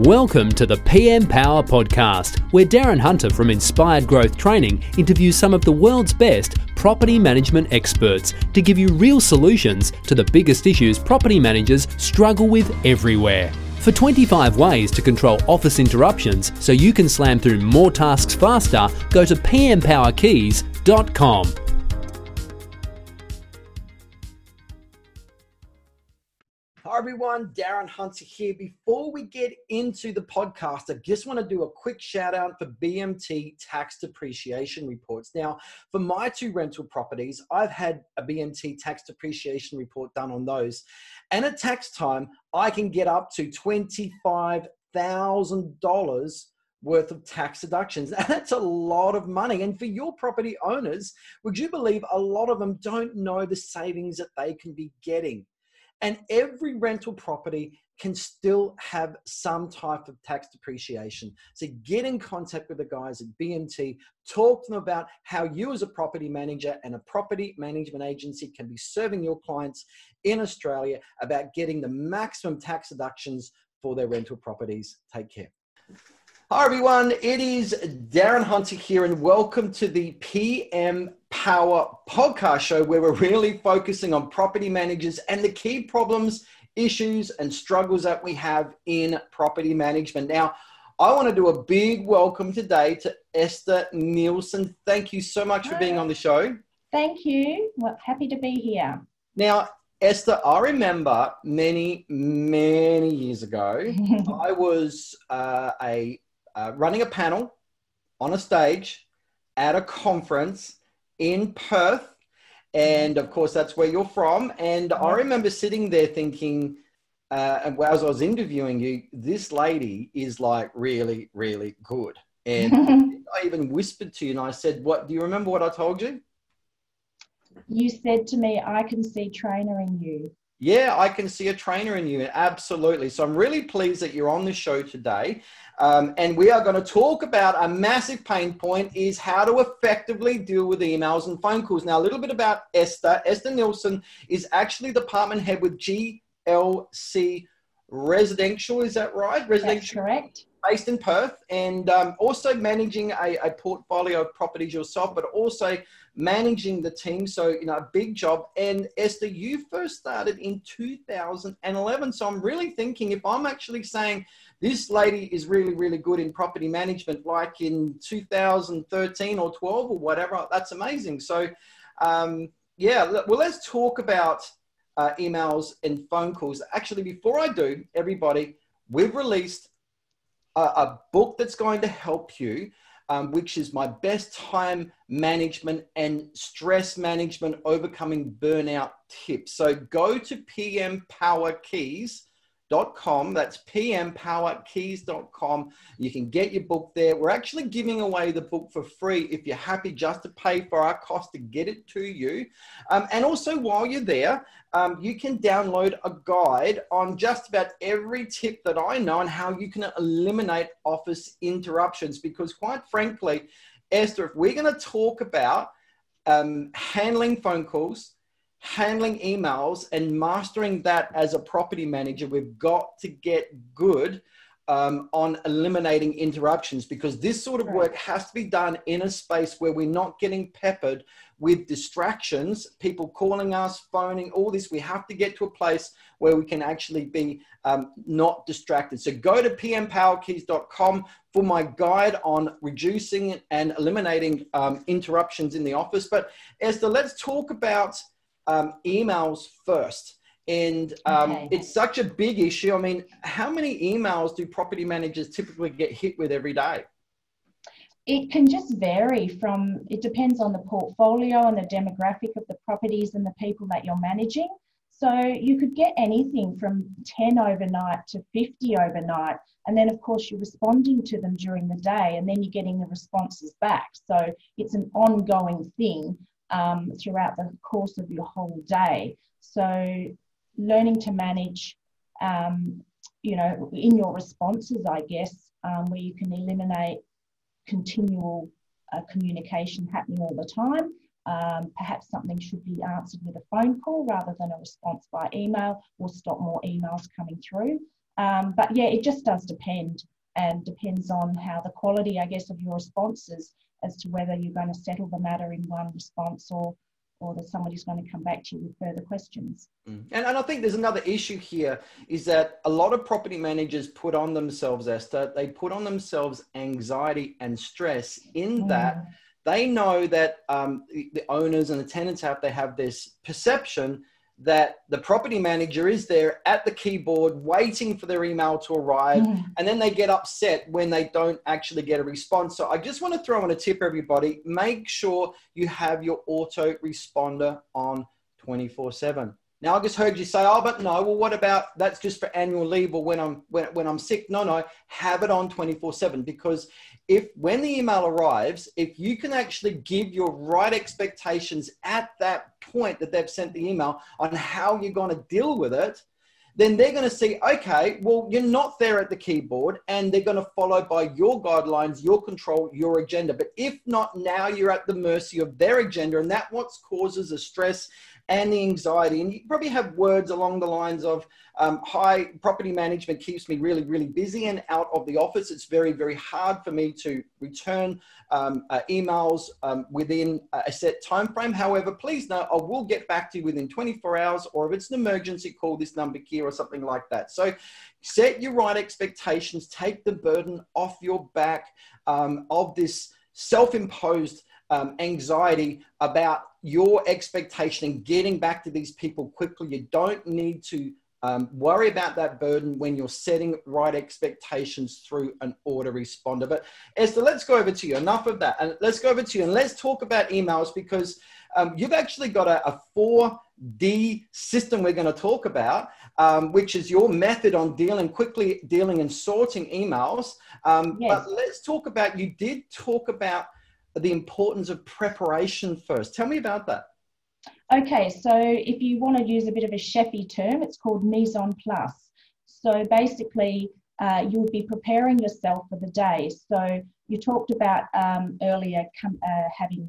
Welcome to the PM Power Podcast, where Darren Hunter from Inspired Growth Training interviews some of the world's best property management experts to give you real solutions to the biggest issues property managers struggle with everywhere. For 25 ways to control office interruptions so you can slam through more tasks faster, go to pmpowerkeys.com. Hi everyone, Darren Hunter here. Before we get into the podcast, I just want to do a quick shout out for BMT tax depreciation reports. Now, for my two rental properties, I've had a BMT tax depreciation report done on those. And at tax time, I can get up to $25,000 worth of tax deductions. That's a lot of money. And for your property owners, would you believe a lot of them don't know the savings that they can be getting? And every rental property can still have some type of tax depreciation. So get in contact with the guys at BMT, talk to them about how you as a property manager and a property management agency can be serving your clients in Australia about getting the maximum tax deductions for their rental properties. Take care. Hi, everyone. It is Darren Hunter here, and welcome to the PM Power podcast show where we're really focusing on property managers and the key problems, issues, and struggles that we have in property management. Now, I want to do a big welcome today to Esther Nilson. Thank you so much for being on the show. Thank you. Well, happy to be here. Now, Esther, I remember many, many years ago, I was uh, a uh, running a panel on a stage at a conference in Perth. And of course, that's where you're from. And I remember sitting there thinking, uh, as I was interviewing you, this lady is like really, really good. And I even whispered to you and I said, What do you remember what I told you? You said to me, I can see trainer in you. Yeah, I can see a trainer in you. Absolutely. So I'm really pleased that you're on the show today. Um, and we are going to talk about a massive pain point is how to effectively deal with emails and phone calls. Now, a little bit about Esther. Esther Nilson is actually department head with GLC Residential. Is that right? Residential. That's correct. Based in Perth and um, also managing a, a portfolio of properties yourself, but also managing the team. So, you know, a big job. And Esther, you first started in 2011. So I'm really thinking if I'm actually saying this lady is really, really good in property management, like in 2013 or 12 or whatever, that's amazing. So, um, yeah, well, let's talk about uh, emails and phone calls. Actually, before I do, everybody, we've released a, a book that's going to help you um, which is my best time management and stress management overcoming burnout tips. So go to PM Power Keys com. That's pmpowerkeys.com. You can get your book there. We're actually giving away the book for free if you're happy just to pay for our cost to get it to you. Um, and also, while you're there, um, you can download a guide on just about every tip that I know and how you can eliminate office interruptions. Because, quite frankly, Esther, if we're going to talk about um, handling phone calls, handling emails and mastering that as a property manager, we've got to get good um, on eliminating interruptions because this sort of work has to be done in a space where we're not getting peppered with distractions, people calling us, phoning, all this. We have to get to a place where we can actually be um, not distracted. So go to pmpowerkeys.com for my guide on reducing and eliminating um, interruptions in the office. But Esther, let's talk about um, emails first. And um, okay. it's such a big issue. I mean, how many emails do property managers typically get hit with every day? It can just vary from, it depends on the portfolio and the demographic of the properties and the people that you're managing. So you could get anything from 10 overnight to 50 overnight. And then, of course, you're responding to them during the day and then you're getting the responses back. So it's an ongoing thing um, throughout the course of your whole day. So, learning to manage, um, you know, in your responses, I guess, um, where you can eliminate continual uh, communication happening all the time. Um, perhaps something should be answered with a phone call rather than a response by email or stop more emails coming through. Um, but yeah, it just does depend and depends on how the quality, I guess, of your responses as to whether you're going to settle the matter in one response or or that somebody's going to come back to you with further questions. Mm. And, and I think there's another issue here is that a lot of property managers put on themselves, Esther, they put on themselves anxiety and stress in mm. that they know that um, the, the owners and the tenants have, they have this perception that the property manager is there at the keyboard waiting for their email to arrive mm. and then they get upset when they don't actually get a response so i just want to throw in a tip everybody make sure you have your auto responder on 24 7 now I just heard you say, oh, but no. Well, what about that's just for annual leave or when I'm when, when I'm sick? No, no, have it on 24/7 because if when the email arrives, if you can actually give your right expectations at that point that they've sent the email on how you're going to deal with it, then they're going to see, okay, well, you're not there at the keyboard and they're going to follow by your guidelines, your control, your agenda. But if not, now you're at the mercy of their agenda. And that what causes the stress and the anxiety. And you probably have words along the lines of um, high property management keeps me really, really busy and out of the office. It's very, very hard for me to return um, uh, emails um, within a set time frame. However, please know I will get back to you within 24 hours, or if it's an emergency, call this number here or something like that. So set your right expectations, take the burden off your back um, of this self-imposed um, anxiety about your expectation and getting back to these people quickly. You don't need to um, worry about that burden when you're setting right expectations through an autoresponder. But Esther, let's go over to you. Enough of that. And let's go over to you and let's talk about emails because um, you've actually got a, a 4D system we're going to talk about, um, which is your method on dealing quickly, dealing and sorting emails. Um, yes. But let's talk about, you did talk about the importance of preparation first. Tell me about that. Okay, so if you want to use a bit of a chefy term, it's called mise en place. So basically, uh, you'll be preparing yourself for the day. So you talked about um, earlier com- uh, having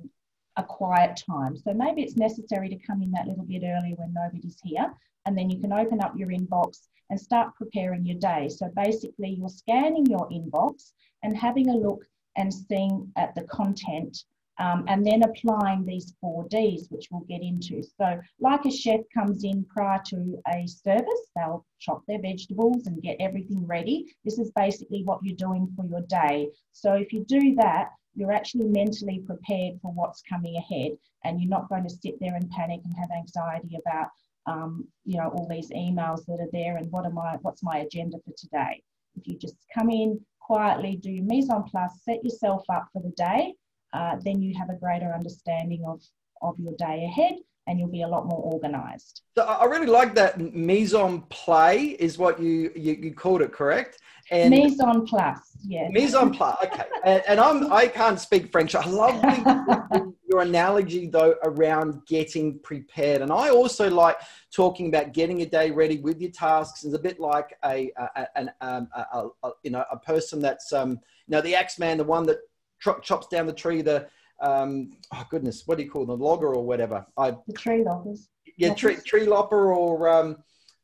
a quiet time. So maybe it's necessary to come in that little bit earlier when nobody's here, and then you can open up your inbox and start preparing your day. So basically, you're scanning your inbox and having a look and seeing at the content um, and then applying these four Ds, which we'll get into. So, like a chef comes in prior to a service, they'll chop their vegetables and get everything ready. This is basically what you're doing for your day. So, if you do that, you're actually mentally prepared for what's coming ahead, and you're not going to sit there and panic and have anxiety about, um, you know, all these emails that are there and what am I, what's my agenda for today. If you just come in, quietly do your mise en place, set yourself up for the day, uh, then you have a greater understanding of, of your day ahead and you'll be a lot more organized. So I really like that mise en play is what you, you, you called it, correct? And mise en place, yeah. Mise en place, okay. and, and, I'm I can't speak French. I love your analogy though around getting prepared, and I also like talking about getting a day ready with your tasks. is a bit like a, a an um, a, a, you know a person that's um you know the axe man, the one that chops down the tree, the um oh goodness, what do you call them, the logger or whatever? I the tree loppers. Yeah, tree tree lopper or um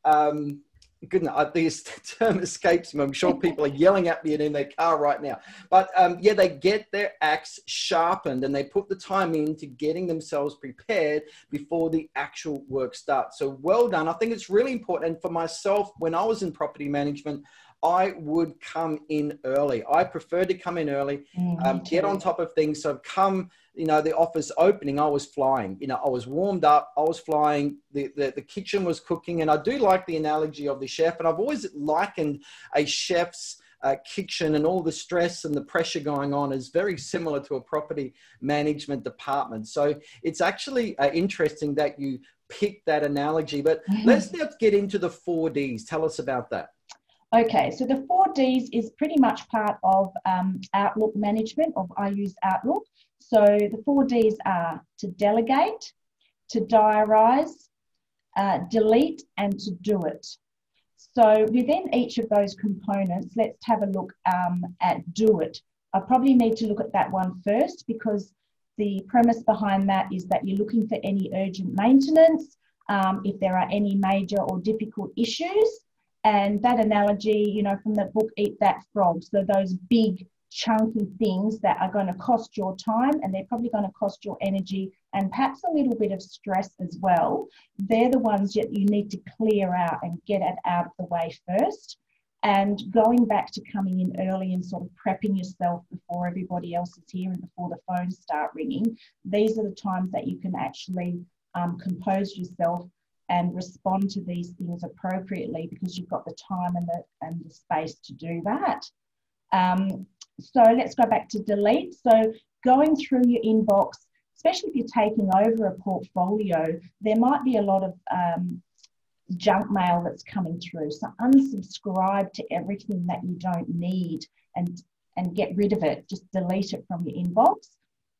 um goodness, uh, this term escapes me. I'm sure people are yelling at me and in their car right now. But um, yeah, they get their axe sharpened and they put the time into getting themselves prepared before the actual work starts. So well done. I think it's really important. And for myself, when I was in property management, I would come in early. I prefer to come in early, mm, um, get on top of things. So come, you know, the office opening, I was flying. You know, I was warmed up, I was flying. The, the, the kitchen was cooking, and I do like the analogy of the chef. And I've always likened a chef's uh, kitchen and all the stress and the pressure going on is very similar to a property management department. So it's actually uh, interesting that you picked that analogy. But mm-hmm. let's now get into the four Ds. Tell us about that. Okay, so the four Ds is pretty much part of um, Outlook management, of I use Outlook. So the four Ds are to delegate, to diarise, uh, delete, and to do it. So within each of those components, let's have a look um, at do it. I probably need to look at that one first because the premise behind that is that you're looking for any urgent maintenance, um, if there are any major or difficult issues, And that analogy, you know, from the book Eat That Frog, so those big chunky things that are going to cost your time and they're probably going to cost your energy and perhaps a little bit of stress as well. They're the ones that you need to clear out and get it out of the way first. And going back to coming in early and sort of prepping yourself before everybody else is here and before the phones start ringing, these are the times that you can actually um, compose yourself and respond to these things appropriately because you've got the time and the, and the space to do that. Um, so let's go back to delete. So going through your inbox, especially if you're taking over a portfolio, there might be a lot of um, junk mail that's coming through. So unsubscribe to everything that you don't need and and get rid of it. Just delete it from your inbox.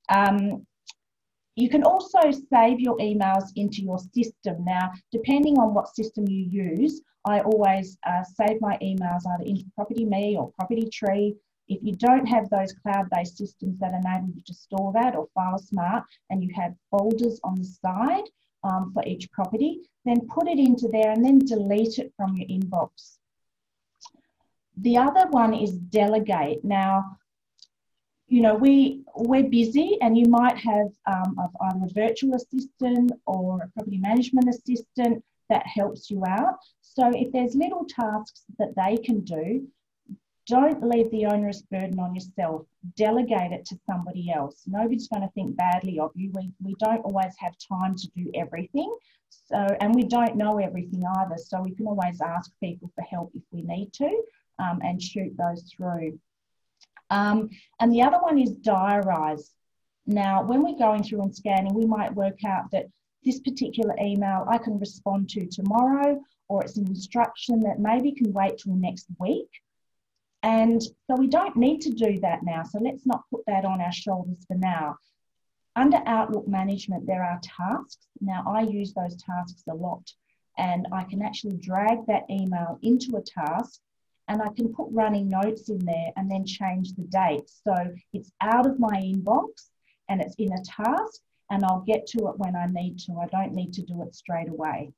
Um, you can also save your emails into your system. Now, depending on what system you use, I always uh, save my emails either into PropertyMe or PropertyTree. If you don't have those cloud-based systems that enable you to store that or file smart and you have folders on the side um, for each property, then put it into there and then delete it from your inbox. The other one is delegate. Now, you know, we, we're busy and you might have um, either a virtual assistant or a property management assistant that helps you out. So if there's little tasks that they can do, don't leave the onerous burden on yourself. Delegate it to somebody else. Nobody's going to think badly of you. We, we don't always have time to do everything. So, and we don't know everything either. So we can always ask people for help if we need to um, and shoot those through. Um, and the other one is diarise. Now, when we're going through and scanning, we might work out that this particular email I can respond to tomorrow, or it's an instruction that maybe can wait till next week. And so we don't need to do that now. So let's not put that on our shoulders for now. Under Outlook management, there are tasks. Now, I use those tasks a lot, and I can actually drag that email into a task and I can put running notes in there and then change the date. So it's out of my inbox and it's in a task, and I'll get to it when I need to. I don't need to do it straight away.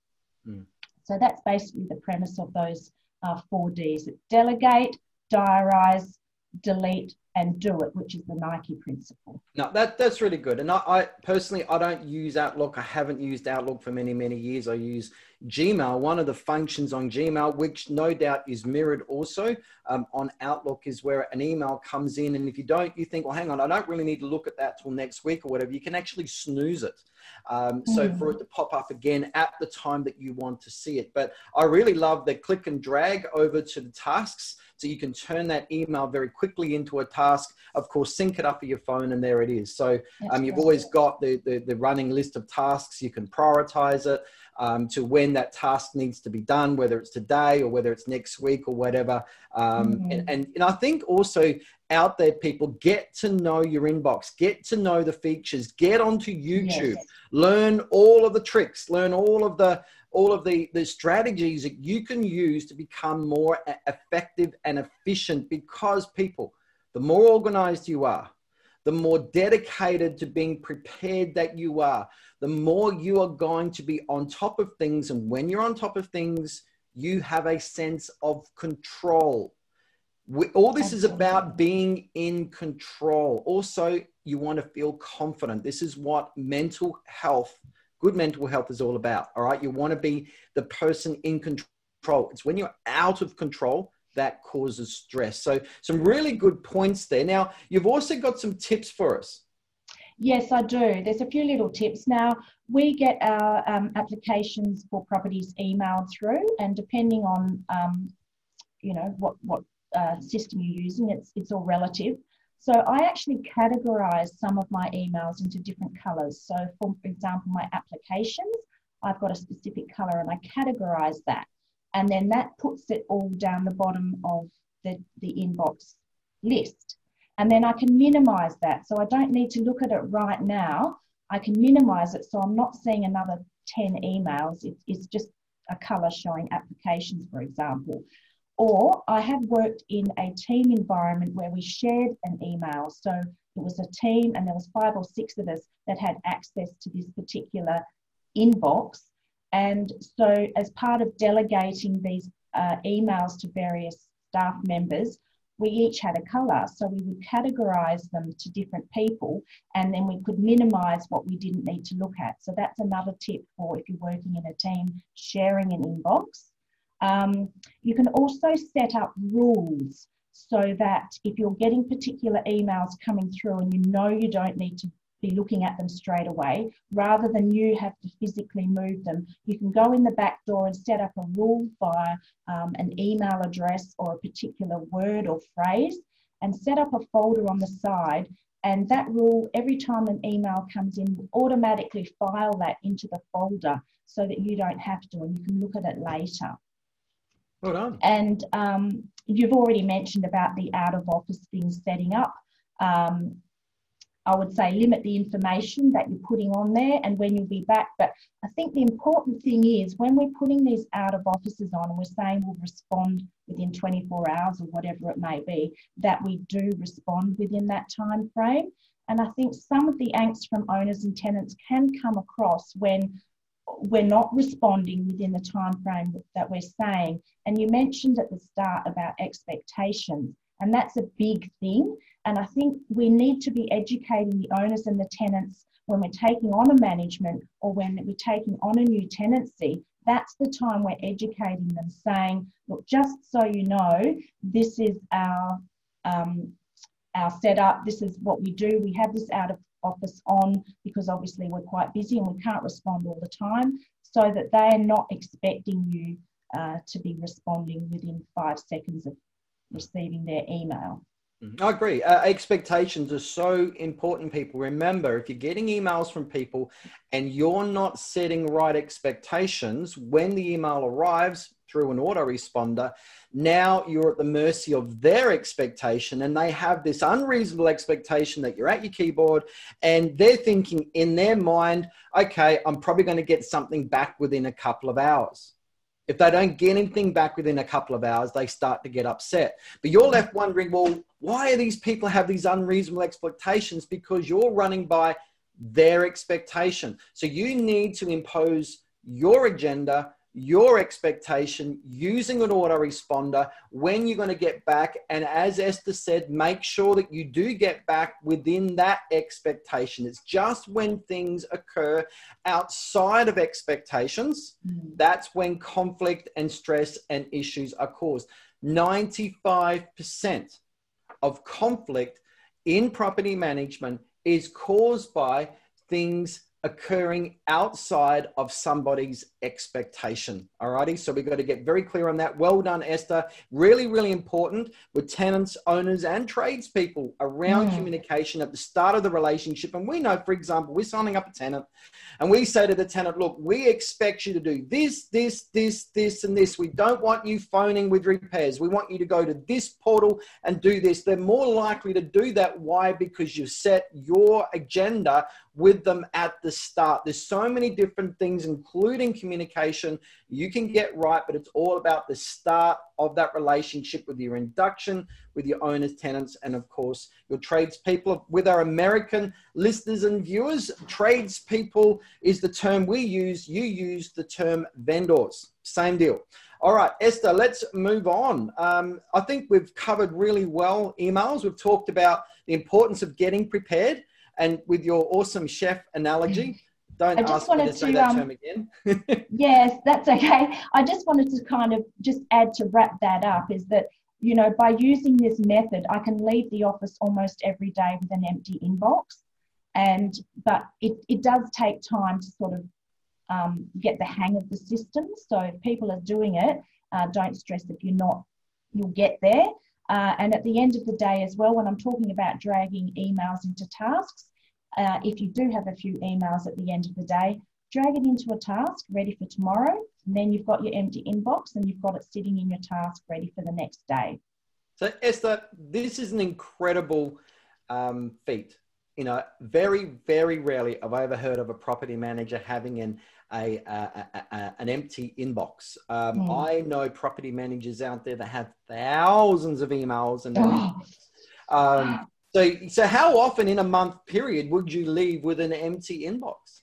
Mm. So that's basically the premise of those uh, four Ds delegate, diarize, delete, and do it, which is the Nike principle. No, that that's really good. And I, I, personally, I don't use Outlook. I haven't used Outlook for many many years. I use Gmail. One of the functions on Gmail, which no doubt is mirrored also um, on Outlook, is where an email comes in, and if you don't, you think, well, hang on, I don't really need to look at that till next week or whatever. You can actually snooze it. Um, mm. So for it to pop up again at the time that you want to see it. But I really love the click and drag over to the tasks. So you can turn that email very quickly into a task. Of course, sync it up with your phone, and there it is. So um, you've always got the, the, the running list of tasks. You can prioritize it. Um, to when that task needs to be done, whether it's today or whether it's next week or whatever. Um, mm-hmm. and, and, and I think also out there, people get to know your inbox, get to know the features, get onto YouTube, yes. learn all of the tricks, learn all of the all of the, the strategies that you can use to become more effective and efficient because people, the more organized you are, the more dedicated to being prepared that you are, the more you are going to be on top of things. And when you're on top of things, you have a sense of control. We, all this is about being in control. Also, you want to feel confident. This is what mental health good mental health is all about. All right. You want to be the person in control. It's when you're out of control that causes stress. So, some really good points there. Now, you've also got some tips for us. Yes, I do. There's a few little tips. Now, we get our um, applications for properties emailed through, and depending on, um, you know, what what uh, system you're using, it's it's all relative. So I actually categorize some of my emails into different colors. So for example, my applications, I've got a specific color and I categorize that. And then that puts it all down the bottom of the, the inbox list. And then I can minimize that. So I don't need to look at it right now. I can minimize it so I'm not seeing another 10 emails. It's, it's just a color showing applications, for example. Or I have worked in a team environment where we shared an email. So it was a team and there was five or six of us that had access to this particular inbox. And so as part of delegating these uh, emails to various staff members, we each had a colour. So we would categorise them to different people and then we could minimise what we didn't need to look at. So that's another tip for if you're working in a team, sharing an inbox. Um, you can also set up rules so that if you're getting particular emails coming through and you know you don't need to be looking at them straight away, rather than you have to physically move them, you can go in the back door and set up a rule via um, an email address or a particular word or phrase and set up a folder on the side. And that rule, every time an email comes in, will automatically file that into the folder so that you don't have to and you can look at it later. Well done. And um, you've already mentioned about the out of office things setting up. Um, I would say limit the information that you're putting on there and when you'll be back. But I think the important thing is when we're putting these out of offices on and we're saying we'll respond within 24 hours or whatever it may be, that we do respond within that time frame. And I think some of the angst from owners and tenants can come across when we're not responding within the time frame that we're saying. And you mentioned at the start about expectations, and that's a big thing. And I think we need to be educating the owners and the tenants when we're taking on a management or when we're taking on a new tenancy. That's the time we're educating them, saying, look, just so you know, this is our um, our setup. This is what we do. We have this out of office on because obviously we're quite busy and we can't respond all the time, so that they're not expecting you uh, to be responding within five seconds of receiving their email. Mm-hmm. I agree. Uh, expectations are so important, people. Remember, if you're getting emails from people and you're not setting right expectations when the email arrives through an autoresponder, now you're at the mercy of their expectation and they have this unreasonable expectation that you're at your keyboard and they're thinking in their mind, okay, I'm probably going to get something back within a couple of hours. If they don't get anything back within a couple of hours, they start to get upset. But you're left wondering, well, why are these people have these unreasonable expectations? Because you're running by their expectation. So you need to impose your agenda your expectation using an autoresponder when you're going to get back. And as Esther said, make sure that you do get back within that expectation. It's just when things occur outside of expectations, mm. that's when conflict and stress and issues are caused. 95% of conflict in property management is caused by things occurring outside of somebody's expectation. Alrighty, so we've got to get very clear on that. Well done, Esther. Really, really important with tenants, owners, and tradespeople around mm. communication at the start of the relationship. And we know, for example, we're signing up a tenant and we say to the tenant, look, we expect you to do this, this, this, this, and this. We don't want you phoning with repairs. We want you to go to this portal and do this. They're more likely to do that. Why? Because you've set your agenda with them at the start. There's so many different things, including communication, you can get right, but it's all about the start of that relationship with your induction, with your owners, tenants, and of course, your tradespeople. With our American listeners and viewers, tradespeople is the term we use. You use the term vendors. Same deal. All right, Esther, let's move on. Um, I think we've covered really well emails. We've talked about the importance of getting prepared and with your awesome chef analogy, don't I just wanted to, to um, term again. yes, that's okay. I just wanted to kind of just add to wrap that up is that, you know, by using this method, I can leave the office almost every day with an empty inbox. And, but it, it does take time to sort of um, get the hang of the system. So if people are doing it, uh, don't stress if you're not, you'll get there. Uh, and at the end of the day, as well, when I'm talking about dragging emails into tasks, uh, if you do have a few emails at the end of the day, drag it into a task ready for tomorrow. And then you've got your empty inbox and you've got it sitting in your task ready for the next day. So, Esther, this is an incredible um, feat. You know, very, very rarely have I ever heard of a property manager having an a, a, a, an empty inbox. Um, mm. I know property managers out there that have thousands of emails and oh. um, so, so how often in a month period would you leave with an empty inbox?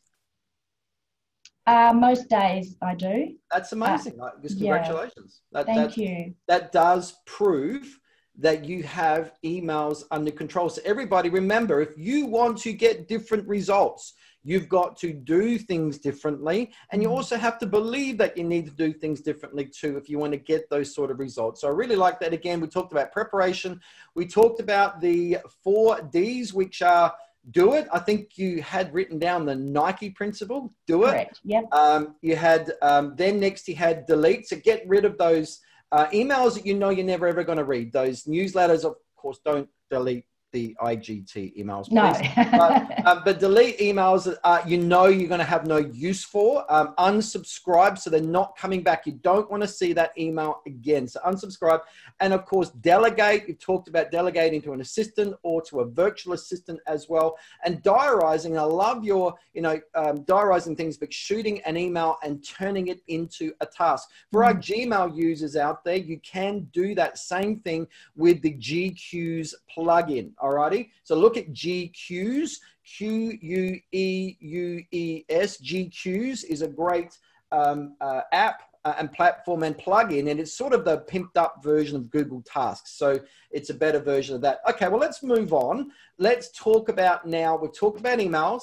Uh, most days I do. That's amazing. Uh, Just congratulations. Yeah. That, Thank you. That does prove that you have emails under control. So, everybody, remember if you want to get different results, you've got to do things differently. And you mm. also have to believe that you need to do things differently too if you want to get those sort of results. So, I really like that. Again, we talked about preparation, we talked about the four D's, which are do it. I think you had written down the Nike principle. Do it. Correct. Yep. Um, you had um, then next you had delete. So get rid of those uh, emails that you know you're never ever going to read. Those newsletters, of course, don't delete the IGT emails, please. No. but, um, but, delete emails that uh, you know you're going to have no use for. Um, unsubscribe so they're not coming back. You don't want to see that email again. So unsubscribe. And of course, delegate. You've talked about delegating to an assistant or to a virtual assistant as well. And diarizing. I love your, you know, um, diarizing things, but shooting an email and turning it into a task. For our Gmail users out there, you can do that same thing with the GQueues plugin. Alrighty. So look at GQueues. Q U E U E S. GQueues is a great um, uh, app uh, and platform and plugin, and it's sort of the pimped up version of Google Tasks. So it's a better version of that. Okay, well, let's move on. Let's talk about now, we've talked about emails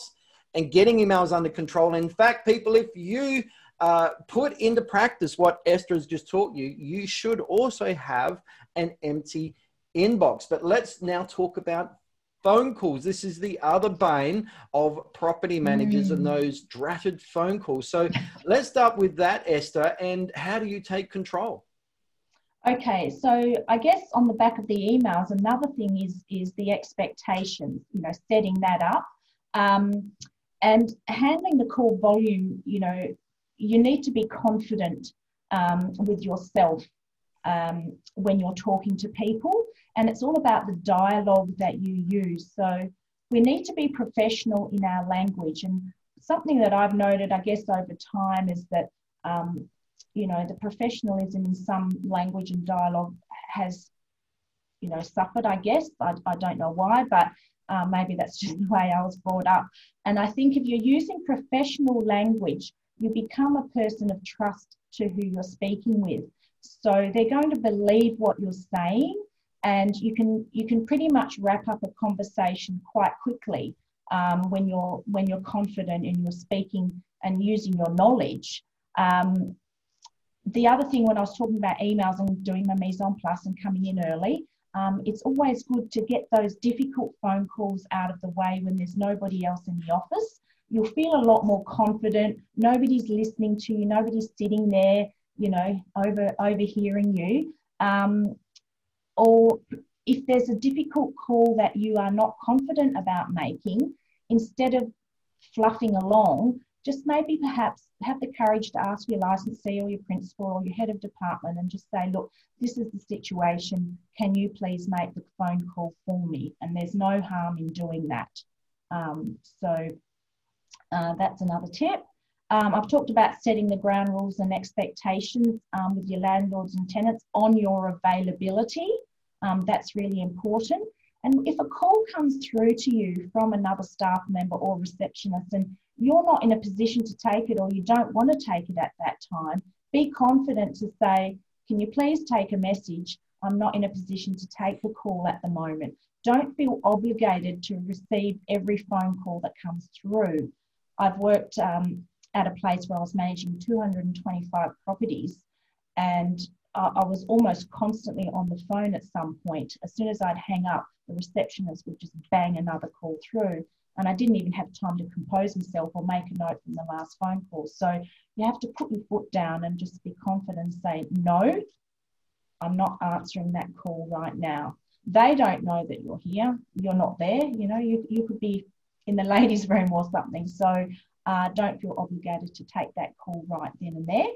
and getting emails under control. In fact, people, if you uh, put into practice what Esther has just taught you, you should also have an empty inbox. But let's now talk about phone calls. This is the other bane of property managers mm. and those dratted phone calls. So let's start with that, Esther. And how do you take control? Okay, so I guess on the back of the emails, another thing is is the expectations. You know, setting that up, um, and handling the call volume. You know, you need to be confident um, with yourself um, when you're talking to people. And it's all about the dialogue that you use. So we need to be professional in our language. And something that I've noted, I guess, over time is that, um, you know, the professionalism in some language and dialogue has, you know, suffered, I guess. I, I don't know why, but uh, maybe that's just the way I was brought up. And I think if you're using professional language, you become a person of trust to who you're speaking with. So they're going to believe what you're saying, and you can you can pretty much wrap up a conversation quite quickly um, when you're when you're confident and you're speaking and using your knowledge. Um, the other thing when I was talking about emails and doing my place and coming in early, um, it's always good to get those difficult phone calls out of the way when there's nobody else in the office. You'll feel a lot more confident. Nobody's listening to you. Nobody's sitting there you know, over overhearing you. Um, or if there's a difficult call that you are not confident about making, instead of fluffing along, just maybe perhaps have the courage to ask your licensee or your principal or your head of department and just say, look, this is the situation. Can you please make the phone call for me? And there's no harm in doing that. Um, so uh, that's another tip. Um, I've talked about setting the ground rules and expectations um, with your landlords and tenants on your availability. Um, that's really important. And if a call comes through to you from another staff member or receptionist and you're not in a position to take it or you don't want to take it at that time, be confident to say, Can you please take a message? I'm not in a position to take the call at the moment. Don't feel obligated to receive every phone call that comes through. I've worked um, at a place where I was managing 225 properties and uh, I was almost constantly on the phone at some point. As soon as I'd hang up, the receptionist would just bang another call through. And I didn't even have time to compose myself or make a note from the last phone call. So you have to put your foot down and just be confident and say, no, I'm not answering that call right now. They don't know that you're here. You're not there. You know, you, you could be in the ladies' room or something. So uh, don't feel obligated to take that call right then and there.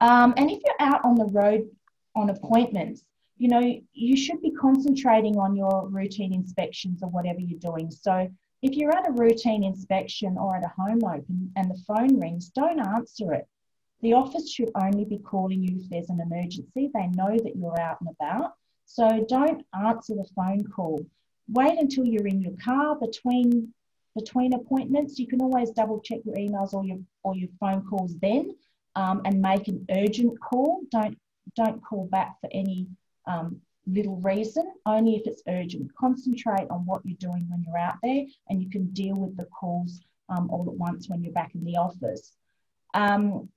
Um, and if you're out on the road on appointments, you know, you should be concentrating on your routine inspections or whatever you're doing. So if you're at a routine inspection or at a home open and the phone rings, don't answer it. The office should only be calling you if there's an emergency. They know that you're out and about. So don't answer the phone call. Wait until you're in your car between between appointments. You can always double check your emails or your or your phone calls then, um, and make an urgent call. Don't don't call back for any um, little reason. Only if it's urgent. Concentrate on what you're doing when you're out there, and you can deal with the calls um, all at once when you're back in the office. Um,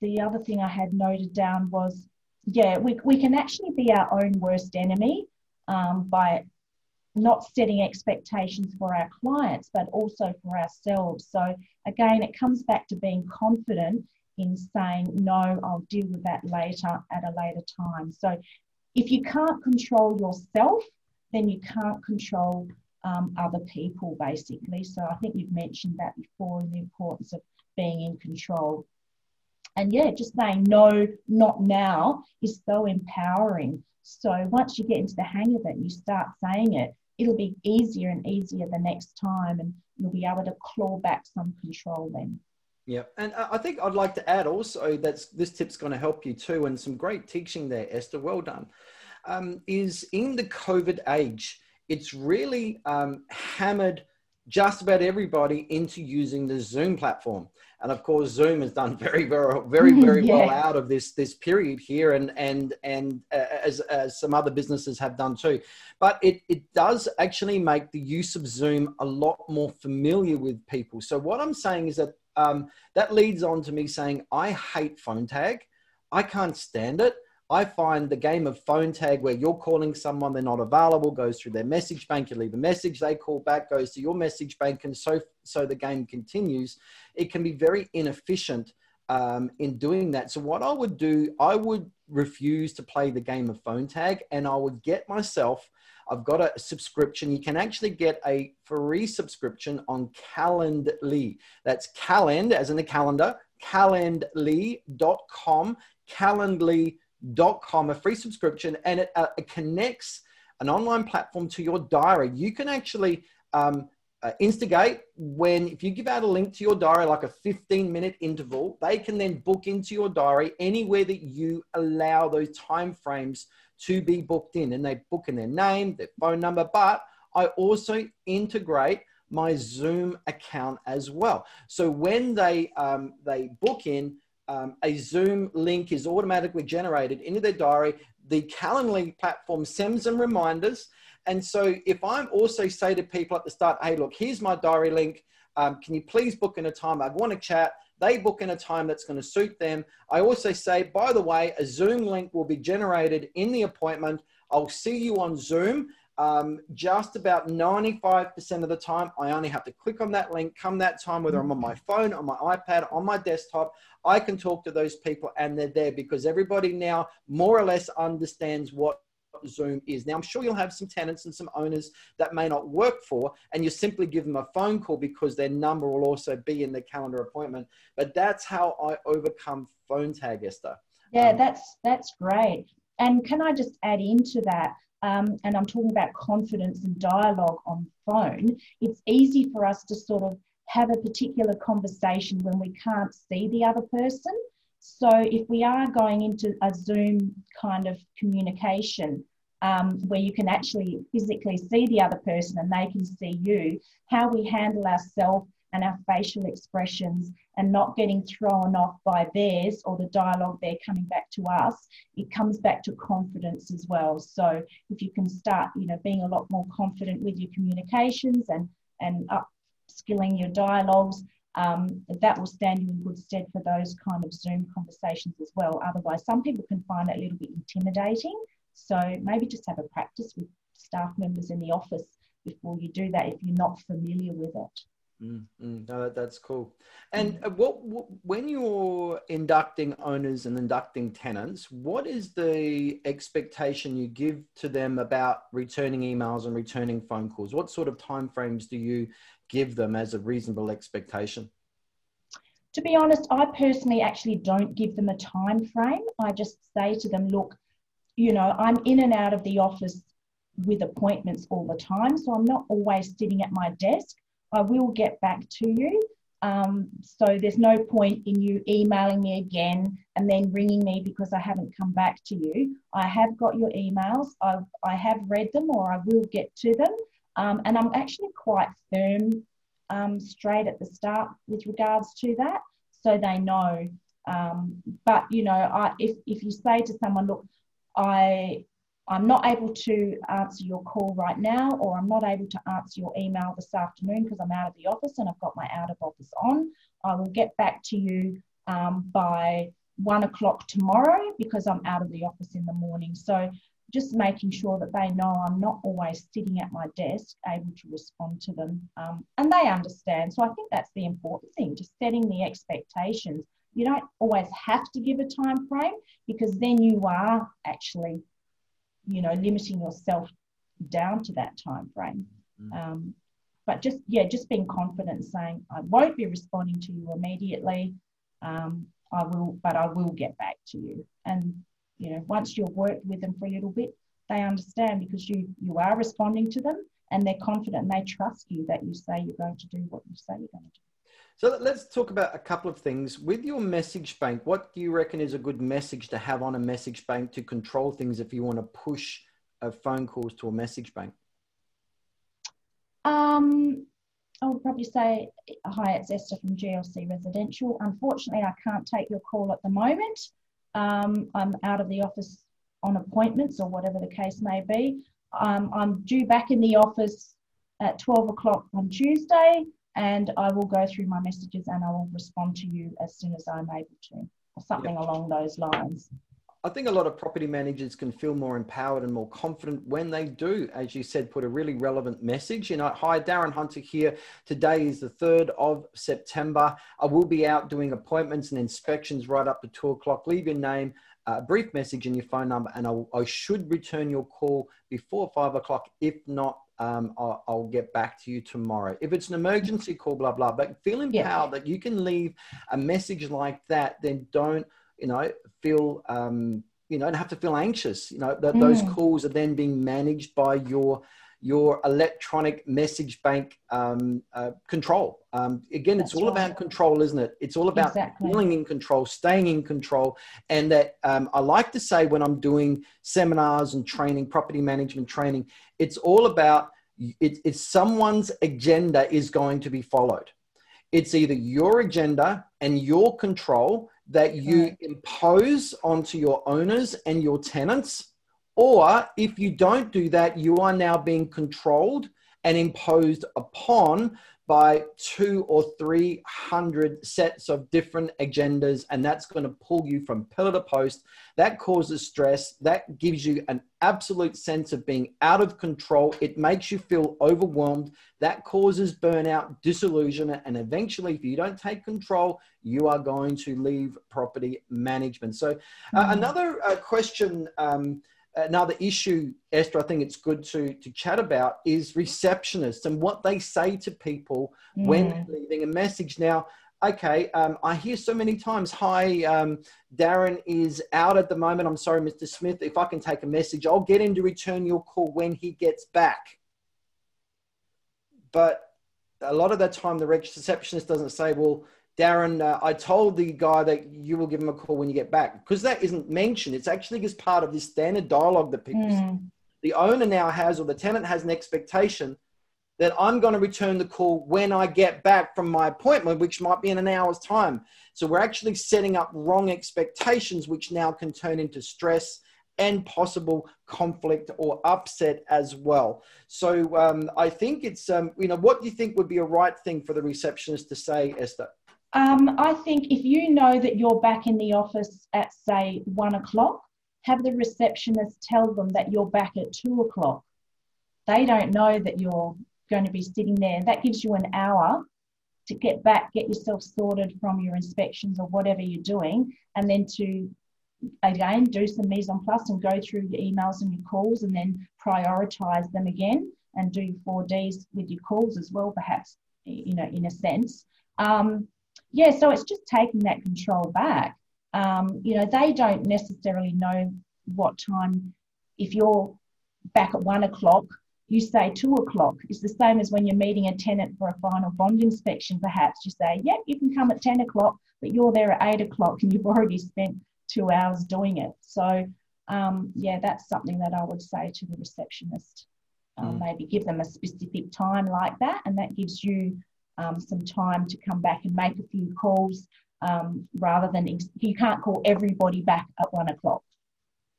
the other thing I had noted down was, yeah, we, we can actually be our own worst enemy um, by not setting expectations for our clients, but also for ourselves. So, again, it comes back to being confident in saying, no, I'll deal with that later at a later time. So, if you can't control yourself, then you can't control um, other people, basically. So, I think you've mentioned that before the importance of being in control. And yeah, just saying no, not now is so empowering. So once you get into the hang of it you start saying it, it'll be easier and easier the next time and you'll be able to claw back some control then. Yeah, and I think I'd like to add also that this tip's going to help you too, and some great teaching there, Esther. Well done. Um, is in the COVID age, it's really um, hammered just about everybody into using the Zoom platform. And of course, Zoom has done very, very, very, very yeah. well out of this this period here, and and and uh, as, as some other businesses have done too. But it it does actually make the use of Zoom a lot more familiar with people. So what I'm saying is that um, that leads on to me saying I hate phone tag. I can't stand it. I find the game of phone tag where you're calling someone, they're not available, goes through their message bank, you leave a message, they call back, goes to your message bank, and so so the game continues. It can be very inefficient um, in doing that. So what I would do, I would refuse to play the game of phone tag, and I would get myself. I've got a subscription. You can actually get a free subscription on Calendly. That's Calend, as in the calendar, calendly.com, Calendly com, a free subscription, and it, uh, it, connects an online platform to your diary. You can actually um, uh, instigate when, if you give out a link to your diary, like a 15 minute interval, they can then book into your diary anywhere that you allow those time frames to be booked in. And they book in their name, their phone number, but I also integrate my Zoom account as well. So when they um, they book in, um, a Zoom link is automatically generated into their diary. The Calendly platform sends them reminders. And so if I'm also say to people at the start, hey, look, here's my diary link. Um, can you please book in a time? I want to chat. They book in a time that's going to suit them. I also say, by the way, a Zoom link will be generated in the appointment. I'll see you on Zoom um, just about 95% of the time, I only have to click on that link, come that time, whether I'm on my phone, on my iPad, on my desktop, I can talk to those people and they're there because everybody now more or less understands what Zoom is. Now, I'm sure you'll have some tenants and some owners that may not work for, and you simply give them a phone call because their number will also be in the calendar appointment. But that's how I overcome phone tag, Esther. Yeah, um, that's that's great. And can I just add into that? Um, and I'm talking about confidence and dialogue on phone, it's easy for us to sort of have a particular conversation when we can't see the other person. So if we are going into a Zoom kind of communication um, where you can actually physically see the other person and they can see you, how we handle ourselves and our facial expressions and not getting thrown off by theirs or the dialogue they're coming back to us it comes back to confidence as well. So if you can start you know being a lot more confident with your communications and and upskilling your dialogues um, that will stand you in good stead for those kind of zoom conversations as well. Otherwise some people can find it a little bit intimidating. So maybe just have a practice with staff members in the office before you do that if you're not familiar with it Mm, mm, no, that, that's cool. And mm. what, what, when you're inducting owners and inducting tenants, what is the expectation you give to them about returning emails and returning phone calls? What sort of timeframes do you give them as a reasonable expectation? To be honest, I personally actually don't give them a time frame. I just say to them, look, you know, I'm in and out of the office with appointments all the time, so I'm not always sitting at my desk. I will get back to you. Um, so there's no point in you emailing me again and then ringing me because I haven't come back to you. I have got your emails. I've, I have read them or I will get to them. Um, and I'm actually quite firm um, straight at the start with regards to that, so they know. Um, but you know, I, if if you say to someone, look, I I'm not able to answer your call right now, or I'm not able to answer your email this afternoon because I'm out of the office and I've got my out of office on. I will get back to you um, by one o'clock tomorrow because I'm out of the office in the morning. So just making sure that they know I'm not always sitting at my desk able to respond to them um, and they understand. So I think that's the important thing, just setting the expectations. You don't always have to give a time frame because then you are actually, you know, limiting yourself down to that time frame. Mm. Um, but just yeah, just being confident, saying I won't be responding to you immediately. Um, I will, but I will get back to you. And you know, once you've worked with them for a little bit, they understand because you you are responding to them and they're confident and they trust you that you say you're going to do what you say you're going to do. So let's talk about a couple of things. With your message bank, what do you reckon is a good message to have on a message bank to control things if you want to push phone calls to a message bank? Um, I would probably say, hi, it's Esther from GLC Residential. Unfortunately, I can't take your call at the moment. Um, I'm out of the office on appointments or whatever the case may be. Um, I'm due back in the office at 12 o'clock on Tuesday, and I will go through my messages and I will respond to you as soon as I'm able to, or something yep. along those lines. I think a lot of property managers can feel more empowered and more confident when they do, as you said, put a really relevant message. You know, hi, Darren Hunter here. Today is the 3rd of September. I will be out doing appointments and inspections right up to two o'clock. Leave your name, uh, a brief message and your phone number, and I'll, I should return your call before five o'clock. If not, um, I'll, I'll, get back to you tomorrow. If it's an emergency call, blah, blah, but feel empowered yeah. that you can leave a message like that, then don't you know, feel, um, you know, and have to feel anxious. You know, that mm. those calls are then being managed by your your electronic message bank um, uh, control. Um, again, That's it's all right. about control, isn't it? It's all about exactly. feeling in control, staying in control. And that um, I like to say when I'm doing seminars and training, property management training, it's all about it, it's someone's agenda is going to be followed. It's either your agenda and your control that you impose onto your owners and your tenants. Or if you don't do that, you are now being controlled and imposed upon by two or three hundred sets of different agendas, and that's going to pull you from pillar to post. That causes stress. That gives you an absolute sense of being out of control. It makes you feel overwhelmed. That causes burnout, disillusionment, and eventually, if you don't take control, you are going to leave property management. So, uh, mm-hmm. another uh, question. Um, another issue, Esther, I think it's good to, to chat about is receptionists and what they say to people mm. when leaving a message. Now, okay, um, I hear so many times, hi, um, Darren is out at the moment. I'm sorry, Mr. Smith. If I can take a message, I'll get him to return your call when he gets back. But a lot of the time, the receptionist doesn't say, well, Darren, uh, I told the guy that you will give him a call when you get back because that isn't mentioned. It's actually just part of this standard dialogue that people. Mm. The owner now has, or the tenant has, an expectation that I'm going to return the call when I get back from my appointment, which might be in an hour's time. So we're actually setting up wrong expectations, which now can turn into stress and possible conflict or upset as well. So um, I think it's, um, you know, what do you think would be a right thing for the receptionist to say, Esther? Um, I think if you know that you're back in the office at, say, one o'clock, have the receptionist tell them that you're back at two o'clock. They don't know that you're going to be sitting there. That gives you an hour to get back, get yourself sorted from your inspections or whatever you're doing, and then to again do some mise en place and go through your emails and your calls and then prioritize them again and do 4Ds with your calls as well, perhaps, you know, in a sense. Um, yeah, so it's just taking that control back. Um, you know, they don't necessarily know what time, if you're back at one o'clock, you say two o'clock. It's the same as when you're meeting a tenant for a final bond inspection, perhaps. You say, yep, you can come at 10 o'clock, but you're there at eight o'clock and you've already spent two hours doing it. So, um, yeah, that's something that I would say to the receptionist um, mm. maybe give them a specific time like that, and that gives you um, some time to come back and make a few calls um, rather than ex- you can't call everybody back at one o'clock.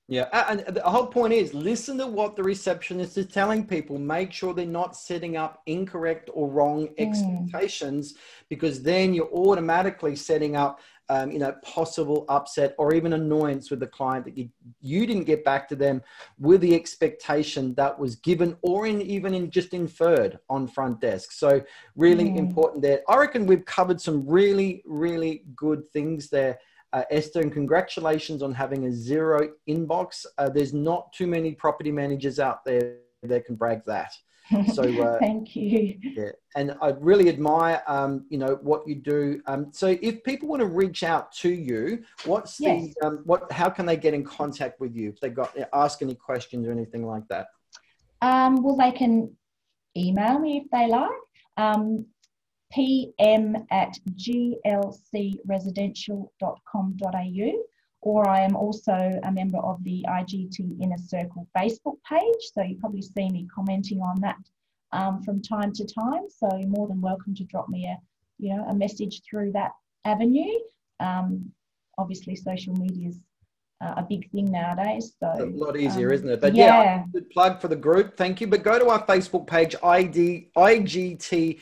Yeah, and the whole point is listen to what the receptionist is telling people. Make sure they're not setting up incorrect or wrong mm. expectations, mm. because then you're automatically setting up um, you know, possible upset or even annoyance with the client that you, you didn't get back to them with the expectation that was given or in, even in just inferred on front desk. So really mm. important there. I reckon we've covered some really, really good things there. Uh, Esther, and congratulations on having a zero inbox. Uh, there's not too many property managers out there that can brag that. So uh, thank you. Yeah, and I really admire, um, you know, what you do. Um, so if people want to reach out to you, what's yes. the um, what? How can they get in contact with you if they got ask any questions or anything like that? Um, well, they can email me if they like. Um, pm at glcresidential.com.au or I am also a member of the IGT Inner Circle Facebook page. So you probably see me commenting on that um, from time to time. So you're more than welcome to drop me a, you know, a message through that avenue. Um, obviously, social media is uh, a big thing nowadays. So a lot easier, um, isn't it? But yeah, yeah good plug for the group. Thank you. But go to our Facebook page, ID IGT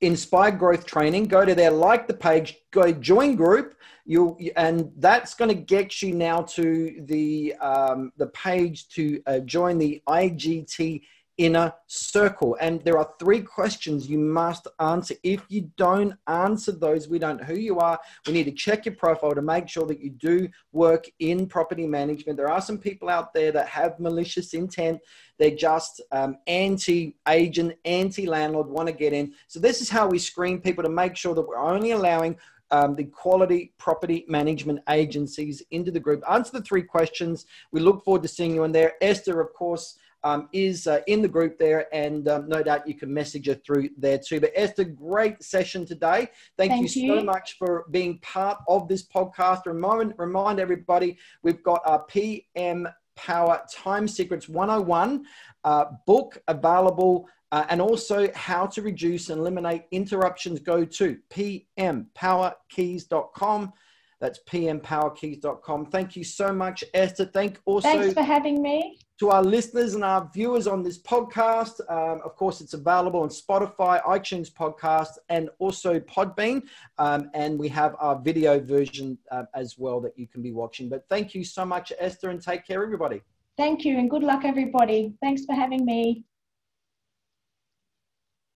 Inspired Growth Training. Go to there, like the page, go join group you and that's going to get you now to the um, the page to uh, join the IGT inner circle. And there are three questions you must answer. If you don't answer those, we don't know who you are. We need to check your profile to make sure that you do work in property management. There are some people out there that have malicious intent. They're just um, anti agent, anti landlord, want to get in. So, this is how we screen people to make sure that we're only allowing um, the quality property management agencies into the group. Answer the three questions. We look forward to seeing you in there. Esther, of course, um, is uh, in the group there, and um, no doubt you can message her through there too. But Esther, great session today. Thank, Thank you, you, so much for being part of this podcast. Remind, remind everybody we've got our PM Power Time Secrets 101 uh, book available uh, and also how to reduce and eliminate interruptions. Go to pmpowerkeys.com. That's pmpowerkeys.com. Thank you so much, Esther. Thank also Thanks for having me. To our listeners and our viewers on this podcast, um, of course, it's available on Spotify, iTunes podcast, and also Podbean. Um, and we have our video version uh, as well that you can be watching. But thank you so much, Esther, and take care, everybody. Thank you, and good luck, everybody. Thanks for having me.